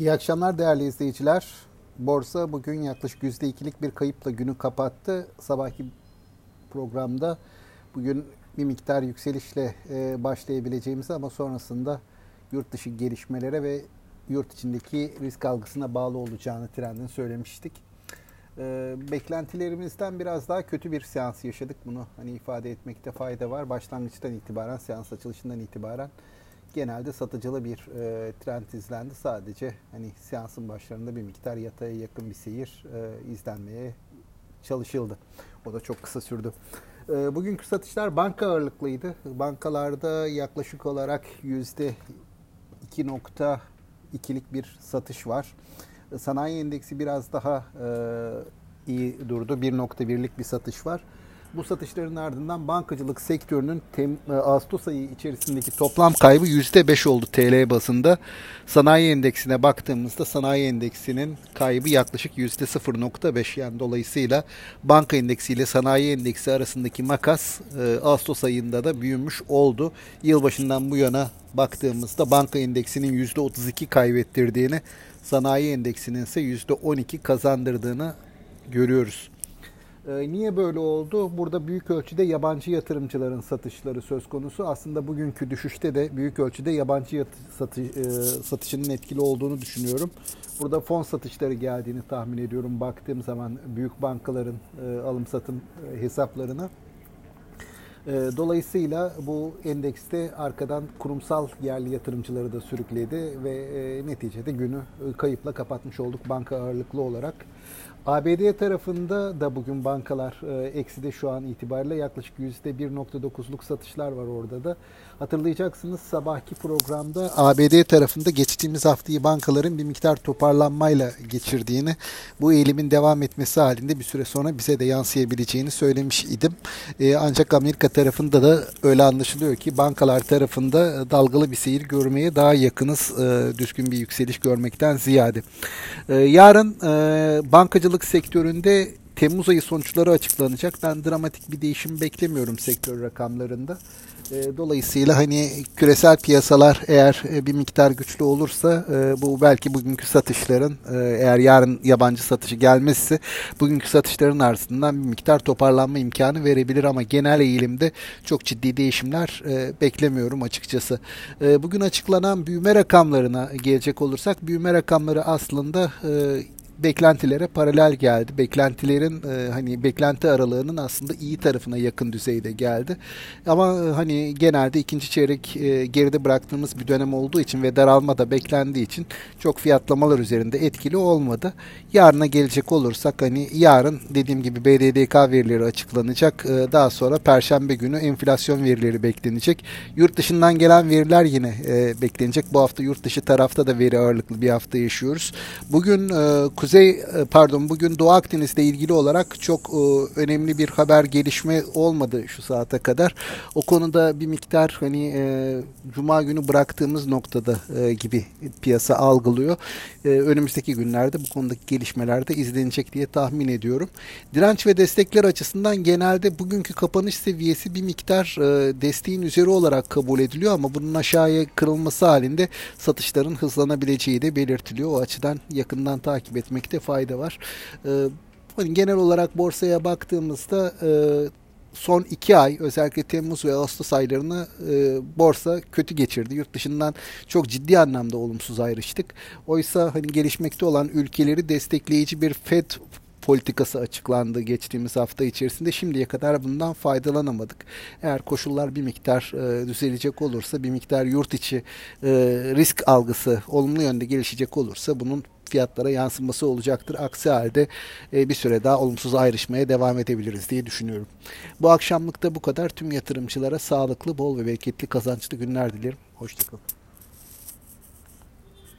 İyi akşamlar değerli izleyiciler. Borsa bugün yaklaşık %2'lik bir kayıpla günü kapattı. Sabahki programda bugün bir miktar yükselişle e, başlayabileceğimizi ama sonrasında yurt dışı gelişmelere ve yurt içindeki risk algısına bağlı olacağını trendin söylemiştik. E, beklentilerimizden biraz daha kötü bir seans yaşadık. Bunu hani ifade etmekte fayda var. Başlangıçtan itibaren, seans açılışından itibaren genelde satıcılı bir e, trend izlendi. Sadece hani seansın başlarında bir miktar yataya yakın bir seyir e, izlenmeye çalışıldı. O da çok kısa sürdü. E, bugünkü satışlar banka ağırlıklıydı. Bankalarda yaklaşık olarak yüzde 2.2'lik bir satış var. Sanayi endeksi biraz daha e, iyi durdu. 1.1'lik bir satış var. Bu satışların ardından bankacılık sektörünün tem, e, Ağustos ayı içerisindeki toplam kaybı %5 oldu TL basında. Sanayi endeksine baktığımızda sanayi endeksinin kaybı yaklaşık %0.5 yani dolayısıyla banka endeksiyle sanayi endeksi arasındaki makas e, Ağustos ayında da büyümüş oldu. Yılbaşından bu yana baktığımızda banka endeksinin %32 kaybettirdiğini, sanayi endeksinin ise %12 kazandırdığını görüyoruz. Ee, niye böyle oldu? Burada büyük ölçüde yabancı yatırımcıların satışları söz konusu. Aslında bugünkü düşüşte de büyük ölçüde yabancı e, satışının etkili olduğunu düşünüyorum. Burada fon satışları geldiğini tahmin ediyorum. Baktığım zaman büyük bankaların e, alım satım e, hesaplarına. Dolayısıyla bu endekste arkadan kurumsal yerli yatırımcıları da sürükledi ve neticede günü kayıpla kapatmış olduk banka ağırlıklı olarak. ABD tarafında da bugün bankalar e, ekside şu an itibariyle yaklaşık %1.9'luk satışlar var orada da. Hatırlayacaksınız sabahki programda ABD tarafında geçtiğimiz haftayı bankaların bir miktar toparlanmayla geçirdiğini, bu eğilimin devam etmesi halinde bir süre sonra bize de yansıyabileceğini söylemiş idim. E, ancak Amerika tarafında da öyle anlaşılıyor ki bankalar tarafında dalgalı bir seyir görmeye daha yakınız e, düzgün bir yükseliş görmekten ziyade. E, yarın e, bankacılık sektöründe Temmuz ayı sonuçları açıklanacak. Ben dramatik bir değişim beklemiyorum sektör rakamlarında. E, dolayısıyla hani küresel piyasalar eğer e, bir miktar güçlü olursa e, bu belki bugünkü satışların eğer yarın yabancı satışı gelmezse bugünkü satışların ardından bir miktar toparlanma imkanı verebilir ama genel eğilimde çok ciddi değişimler beklemiyorum açıkçası. Bugün açıklanan büyüme rakamlarına gelecek olursak büyüme rakamları aslında beklentilere paralel geldi. Beklentilerin e, hani beklenti aralığının aslında iyi tarafına yakın düzeyde geldi. Ama e, hani genelde ikinci çeyrek e, geride bıraktığımız bir dönem olduğu için ve daralma da beklendiği için çok fiyatlamalar üzerinde etkili olmadı. Yarına gelecek olursak hani yarın dediğim gibi BDDK verileri açıklanacak. E, daha sonra perşembe günü enflasyon verileri beklenecek. Yurt dışından gelen veriler yine e, beklenecek. Bu hafta yurt dışı tarafta da veri ağırlıklı bir hafta yaşıyoruz. Bugün e, Kuzey e, pardon bugün Doğu Akdeniz'le ilgili olarak çok e, önemli bir haber gelişme olmadı şu saate kadar. O konuda bir miktar hani e, cuma günü bıraktığımız noktada gibi piyasa algılıyor. Önümüzdeki günlerde bu konudaki gelişmeler de izlenecek diye tahmin ediyorum. Direnç ve destekler açısından genelde bugünkü kapanış seviyesi bir miktar desteğin üzeri olarak kabul ediliyor ama bunun aşağıya kırılması halinde satışların hızlanabileceği de belirtiliyor. O açıdan yakından takip etmek etmekte fayda var. E, genel olarak borsaya baktığımızda e, son iki ay özellikle Temmuz ve Ağustos aylarını e, borsa kötü geçirdi. Yurt dışından çok ciddi anlamda olumsuz ayrıştık. Oysa hani gelişmekte olan ülkeleri destekleyici bir FED politikası açıklandı geçtiğimiz hafta içerisinde. Şimdiye kadar bundan faydalanamadık. Eğer koşullar bir miktar e, düzelecek olursa, bir miktar yurt içi e, risk algısı olumlu yönde gelişecek olursa bunun fiyatlara yansıması olacaktır. Aksi halde e, bir süre daha olumsuz ayrışmaya devam edebiliriz diye düşünüyorum. Bu akşamlıkta bu kadar. Tüm yatırımcılara sağlıklı, bol ve bereketli kazançlı günler dilerim. Hoşçakalın.